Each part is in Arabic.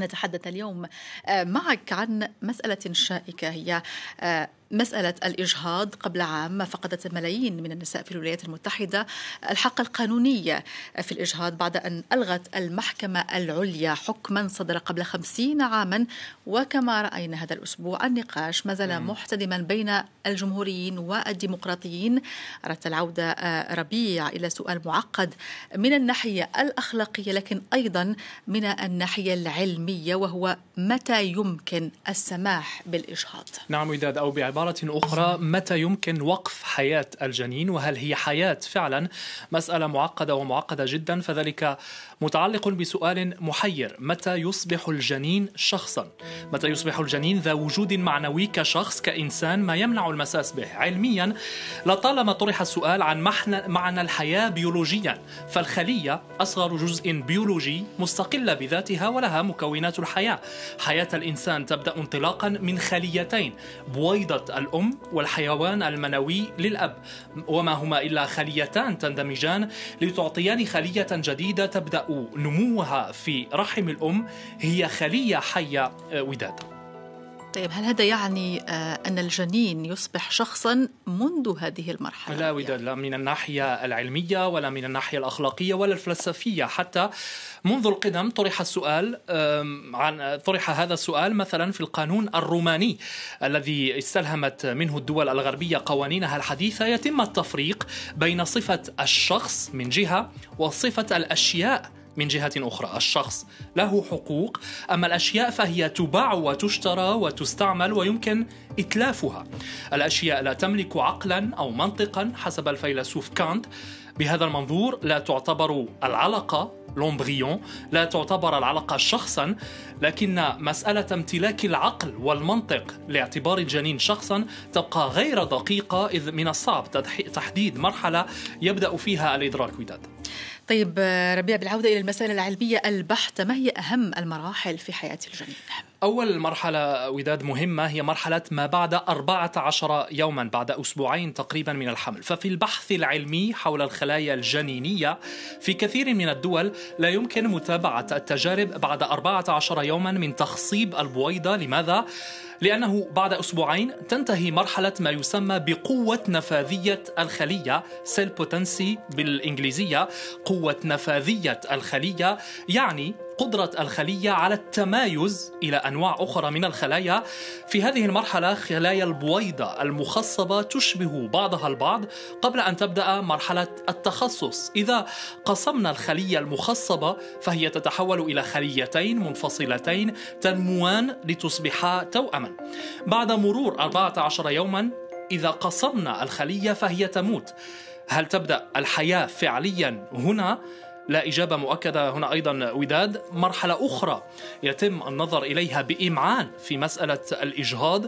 نتحدث اليوم آه، معك عن مسألة شائكة هي آه، مسألة الإجهاض قبل عام فقدت الملايين من النساء في الولايات المتحدة. الحق القانوني في الإجهاض بعد أن ألغت المحكمة العليا حكما صدر قبل خمسين عاما. وكما رأينا هذا الأسبوع النقاش ما زال محتدما بين الجمهوريين والديمقراطيين. أردت العودة آه، ربيع إلى سؤال معقد من الناحية الأخلاقية لكن أيضا من الناحية العلمية وهو متى يمكن السماح بالإجهاض؟ نعم وداد أو بعبارة بعبارة أخرى متى يمكن وقف حياة الجنين؟ وهل هي حياة فعلا؟ مسألة معقدة ومعقدة جدا فذلك متعلق بسؤال محير. متى يصبح الجنين شخصا؟ متى يصبح الجنين ذا وجود معنوي كشخص كإنسان ما يمنع المساس به؟ علميا لطالما طرح السؤال عن معنى الحياة بيولوجيا فالخلية أصغر جزء بيولوجي مستقلة بذاتها ولها مكونات الحياة. حياة الإنسان تبدأ انطلاقا من خليتين بويضة الأم والحيوان المنوي للأب وما هما إلا خليتان تندمجان لتعطيان خلية جديدة تبدأ نموها في رحم الأم هي خلية حية آه، وداد. طيب هل هذا يعني آه، أن الجنين يصبح شخصا منذ هذه المرحلة؟ لا وداد لا من الناحية العلمية ولا من الناحية الأخلاقية ولا الفلسفية. حتى منذ القدم طرح السؤال عن طرح هذا السؤال مثلا في القانون الروماني الذي استلهمت منه الدول الغربية قوانينها الحديثة. يتم التفريق بين صفة الشخص من جهة وصفة الأشياء من جهة أخرى. الشخص له حقوق أما الأشياء فهي تباع وتشترى وتستعمل ويمكن إتلافها. الأشياء لا تملك عقلا أو منطقا حسب الفيلسوف كانت. بهذا المنظور لا تعتبر العلاقة لومبريون لا تعتبر العلاقة شخصا لكن مسألة امتلاك العقل والمنطق لاعتبار الجنين شخصا تبقى غير دقيقة إذ من الصعب تحديد مرحلة يبدأ فيها الإدراك وداد طيب ربيع بالعودة إلى المسألة العلمية البحتة ما هي أهم المراحل في حياة الجنين؟ أول مرحلة وداد مهمة هي مرحلة ما بعد 14 يوما بعد أسبوعين تقريبا من الحمل. ففي البحث العلمي حول الخلايا الجنينية في كثير من الدول لا يمكن متابعة التجارب بعد 14 يوما من تخصيب البويضة. لماذا؟ لأنه بعد أسبوعين تنتهي مرحلة ما يسمى بقوة نفاذية الخلية cell potency بالإنجليزية. قوة نفاذية الخلية يعني قدرة الخلية على التمايز إلى أنواع أخرى من الخلايا. في هذه المرحلة خلايا البويضة المخصبة تشبه بعضها البعض. قبل أن تبدأ مرحلة التخصص إذا قسمنا الخلية المخصبة فهي تتحول إلى خليتين منفصلتين تنموان لتصبحا توأما. بعد مرور 14 يوما إذا قسمنا الخلية فهي تموت. هل تبدأ الحياة فعليا هنا؟ لا إجابة مؤكدة. هنا أيضا وداد. مرحلة أخرى يتم النظر إليها بإمعان في مسألة الإجهاض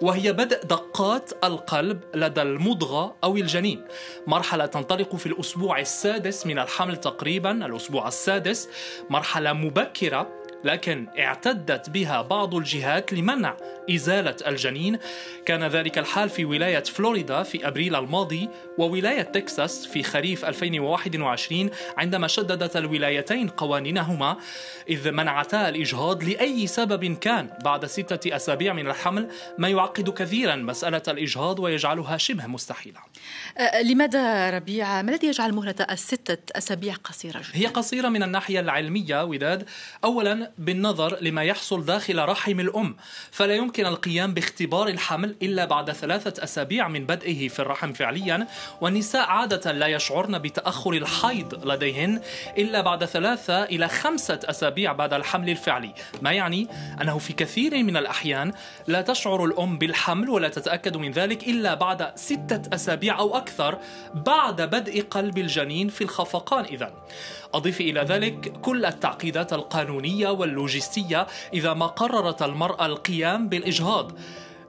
وهي بدء دقات القلب لدى المضغة أو الجنين. مرحلة تنطلق في الأسبوع السادس من الحمل تقريبا الأسبوع السادس. مرحلة مبكرة لكن اعتدت بها بعض الجهات لمنع إزالة الجنين. كان ذلك الحال في ولاية فلوريدا في أبريل الماضي وولاية تكساس في خريف 2021 عندما شددت الولايتين قوانينهما إذ منعتا الإجهاض لأي سبب كان. بعد ستة أسابيع من الحمل ما يعقد كثيرا مسألة الإجهاض ويجعلها شبه مستحيلة. أه، لماذا ربيع؟ ما الذي يجعل مهلة الستة أسابيع قصيرة جدا؟ هي قصيرة من الناحية العلمية وداد. أولا بالنظر لما يحصل داخل رحم الأم. فلا يمكن القيام باختبار الحمل إلا بعد ثلاثة أسابيع من بدئه في الرحم فعليا. والنساء عادة لا يشعرن بتأخر الحيض لديهن إلا بعد ثلاثة إلى خمسة أسابيع بعد الحمل الفعلي. ما يعني؟ أنه في كثير من الأحيان لا تشعر الأم بالحمل ولا تتأكد من ذلك إلا بعد ستة أسابيع أو أكثر بعد بدء قلب الجنين في الخفقان إذا أضيف إلى ذلك كل التعقيدات القانونية واللوجستية إذا ما قررت المرأة القيام بالإجهاض.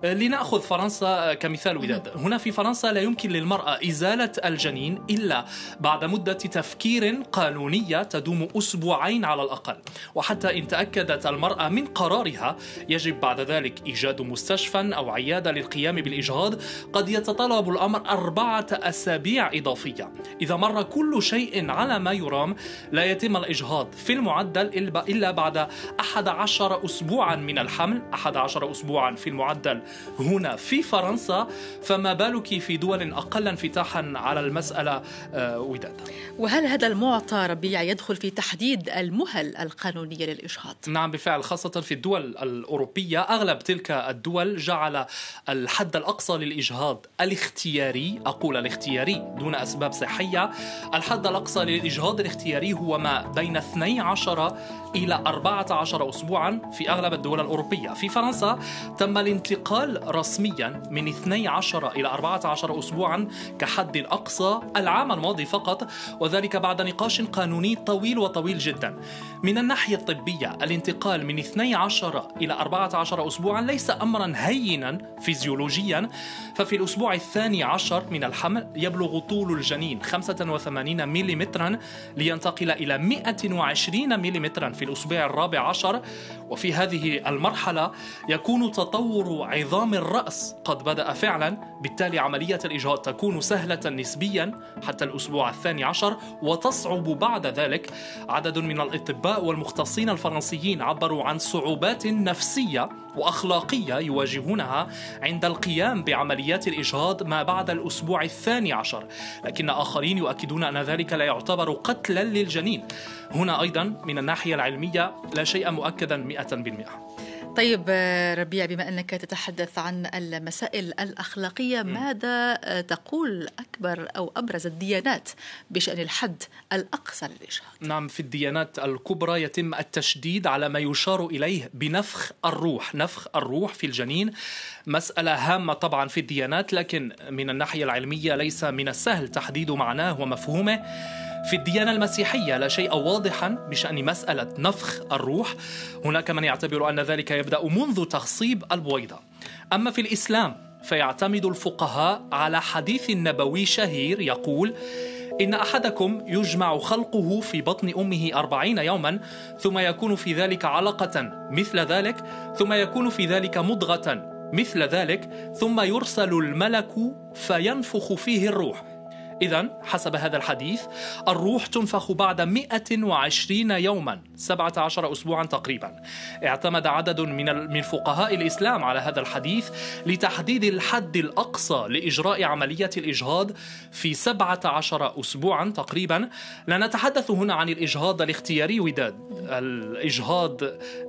لنأخذ فرنسا كمثال وداد هنا في فرنسا لا يمكن للمرأة إزالة الجنين إلا بعد مدة تفكير قانونية تدوم أسبوعين على الأقل. وحتى إن تأكدت المرأة من قرارها يجب بعد ذلك إيجاد مستشفى أو عيادة للقيام بالإجهاض. قد يتطلب الأمر أربعة أسابيع إضافية. إذا مر كل شيء على ما يرام لا يتم الإجهاض في المعدل إلا بعد 11 أسبوعا من الحمل. 11 أسبوعا في المعدل هنا في فرنسا فما بالك في دول أقل انفتاحا على المسألة آه، وداد وهل هذا المعطى ربيع يدخل في تحديد المهل القانونية للإجهاض؟ نعم بالفعل خاصة في الدول الأوروبية. أغلب تلك الدول جعل الحد الأقصى للإجهاض الاختياري أقول الاختياري دون أسباب صحية. الحد الأقصى للإجهاض الاختياري هو ما بين 12 إلى 14 أسبوعا في أغلب الدول الأوروبية. في فرنسا تم الانتقال رسميا من 12 إلى 14 أسبوعا كحد أقصى العام الماضي فقط وذلك بعد نقاش قانوني طويل وطويل جدا. من الناحية الطبية الانتقال من 12 إلى 14 أسبوعا ليس أمرا هينا فيزيولوجيا. ففي الأسبوع الثاني عشر من الحمل يبلغ طول الجنين 85 ملم لينتقل إلى 120 ملم في الأسبوع الرابع عشر وفي هذه المرحلة يكون تطور عظام الرأس قد بدأ فعلا بالتالي عملية الإجهاض تكون سهلة نسبيا حتى الأسبوع الثاني عشر وتصعب بعد ذلك عدد من الأطباء والمختصين الفرنسيين عبروا عن صعوبات نفسية وأخلاقية يواجهونها عند القيام بعمليات الاجهاض ما بعد الأسبوع الثاني عشر، لكن آخرين يؤكدون أن ذلك لا يعتبر قتلا للجنين. هنا أيضا من الناحية العلمية لا شيء مؤكدا 100%. طيب ربيع بما أنك تتحدث عن المسائل الأخلاقية ماذا تقول أكبر أو أبرز الديانات بشأن الحد الأقصى للاجهاض؟ نعم في الديانات الكبرى يتم التشديد على ما يشار إليه بنفخ الروح، نفخ الروح في الجنين مسألة هامة طبعا في الديانات لكن من الناحية العلمية ليس من السهل تحديد معناه ومفهومه. في الديانة المسيحية لا شيء واضحا بشأن مسألة نفخ الروح. هناك من يعتبر أن ذلك يبدأ منذ تخصيب البويضة. أما في الإسلام فيعتمد الفقهاء على حديث نبوي شهير يقول إن أحدكم يجمع خلقه في بطن أمه أربعين يوما ثم يكون في ذلك علقة مثل ذلك ثم يكون في ذلك مضغة مثل ذلك ثم يرسل الملك فينفخ فيه الروح. إذا حسب هذا الحديث الروح تنفخ بعد 120 يوما 17 أسبوعا تقريبا. اعتمد عدد من من فقهاء الإسلام على هذا الحديث لتحديد الحد الأقصى لإجراء عملية الإجهاض في 17 أسبوعا تقريبا. لا نتحدث هنا عن الإجهاض الاختياري وداد الإجهاض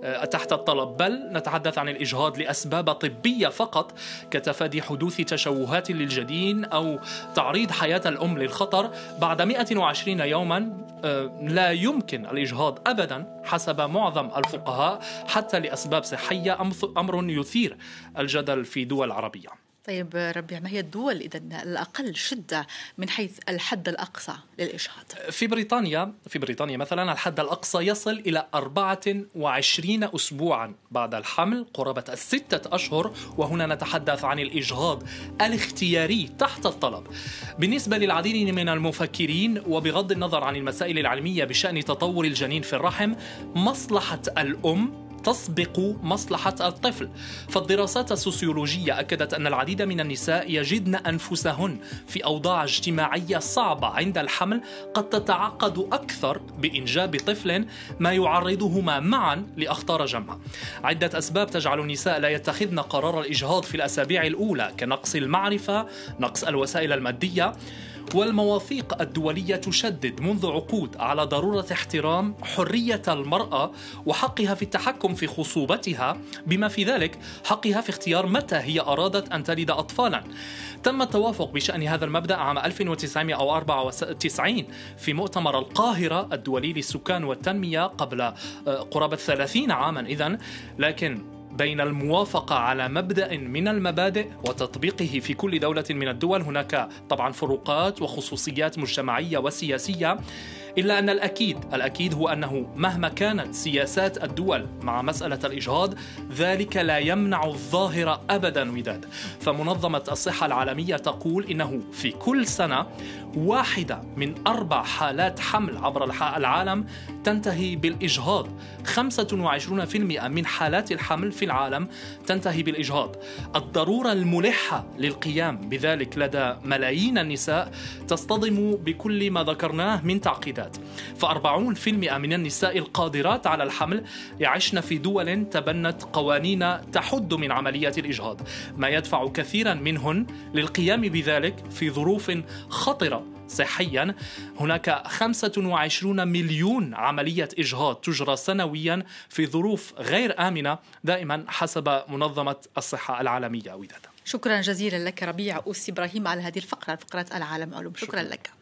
آه، تحت الطلب بل نتحدث عن الإجهاض لأسباب طبية فقط كتفادي حدوث تشوهات للجنين أو تعريض حياة الأم للخطر بعد 120 يوما آه، لا يمكن الإجهاض أبدا حسب معظم الفقهاء حتى لأسباب صحية أمر يثير الجدل في دول عربية. طيب ربيع ما هي الدول اذا الأقل شدة من حيث الحد الأقصى للاجهاض؟ في بريطانيا في بريطانيا مثلا الحد الأقصى يصل إلى 24 اسبوعا بعد الحمل قرابة الستة أشهر وهنا نتحدث عن الإجهاض الاختياري تحت الطلب. بالنسبة للعديد من المفكرين وبغض النظر عن المسائل العلمية بشأن تطور الجنين في الرحم مصلحة الأم تسبق مصلحة الطفل. فالدراسات السوسيولوجية أكدت أن العديد من النساء يجدن أنفسهن في أوضاع اجتماعية صعبة عند الحمل قد تتعقد أكثر بإنجاب طفل ما يعرضهما معا لأخطار جمع. عدة أسباب تجعل النساء لا يتخذن قرار الإجهاض في الأسابيع الأولى كنقص المعرفة نقص الوسائل المادية. والمواثيق الدولية تشدد منذ عقود على ضرورة احترام حرية المرأة وحقها في التحكم في خصوبتها. بما في ذلك حقها في اختيار متى هي أرادت أن تلد أطفالا. تم التوافق بشأن هذا المبدأ عام 1994 في مؤتمر القاهرة الدولي للسكان والتنمية قبل آه، قرابة 30 عاما. إذن لكن بين الموافقة على مبدأ من المبادئ وتطبيقه في كل دولة من الدول. هناك طبعا فروقات وخصوصيات مجتمعية وسياسية إلا أن الأكيد الأكيد هو أنه مهما كانت سياسات الدول مع مسألة الإجهاض ذلك لا يمنع الظاهرة أبدا وداد. فمنظمة الصحة العالمية تقول إنه في كل سنة واحدة من أربع حالات حمل عبر العالم تنتهي بالإجهاض. 25% من حالات الحمل في العالم تنتهي بالإجهاض. الضرورة الملحة للقيام بذلك لدى ملايين النساء تصطدم بكل ما ذكرناه من تعقيدات. ف40% من النساء القادرات على الحمل يعشن في دول تبنت قوانين تحد من عملية الإجهاض. ما يدفع كثيرا منهن للقيام بذلك في ظروف خطرة صحيا. هناك 25 مليون عملية إجهاض تجرى سنويا في ظروف غير آمنة دائما حسب منظمة الصحة العالمية. وداد شكرا جزيلا لك ربيع أوسي إبراهيم على هذه الفقرة فقرة العالم علوم شكرا, شكرا. لك.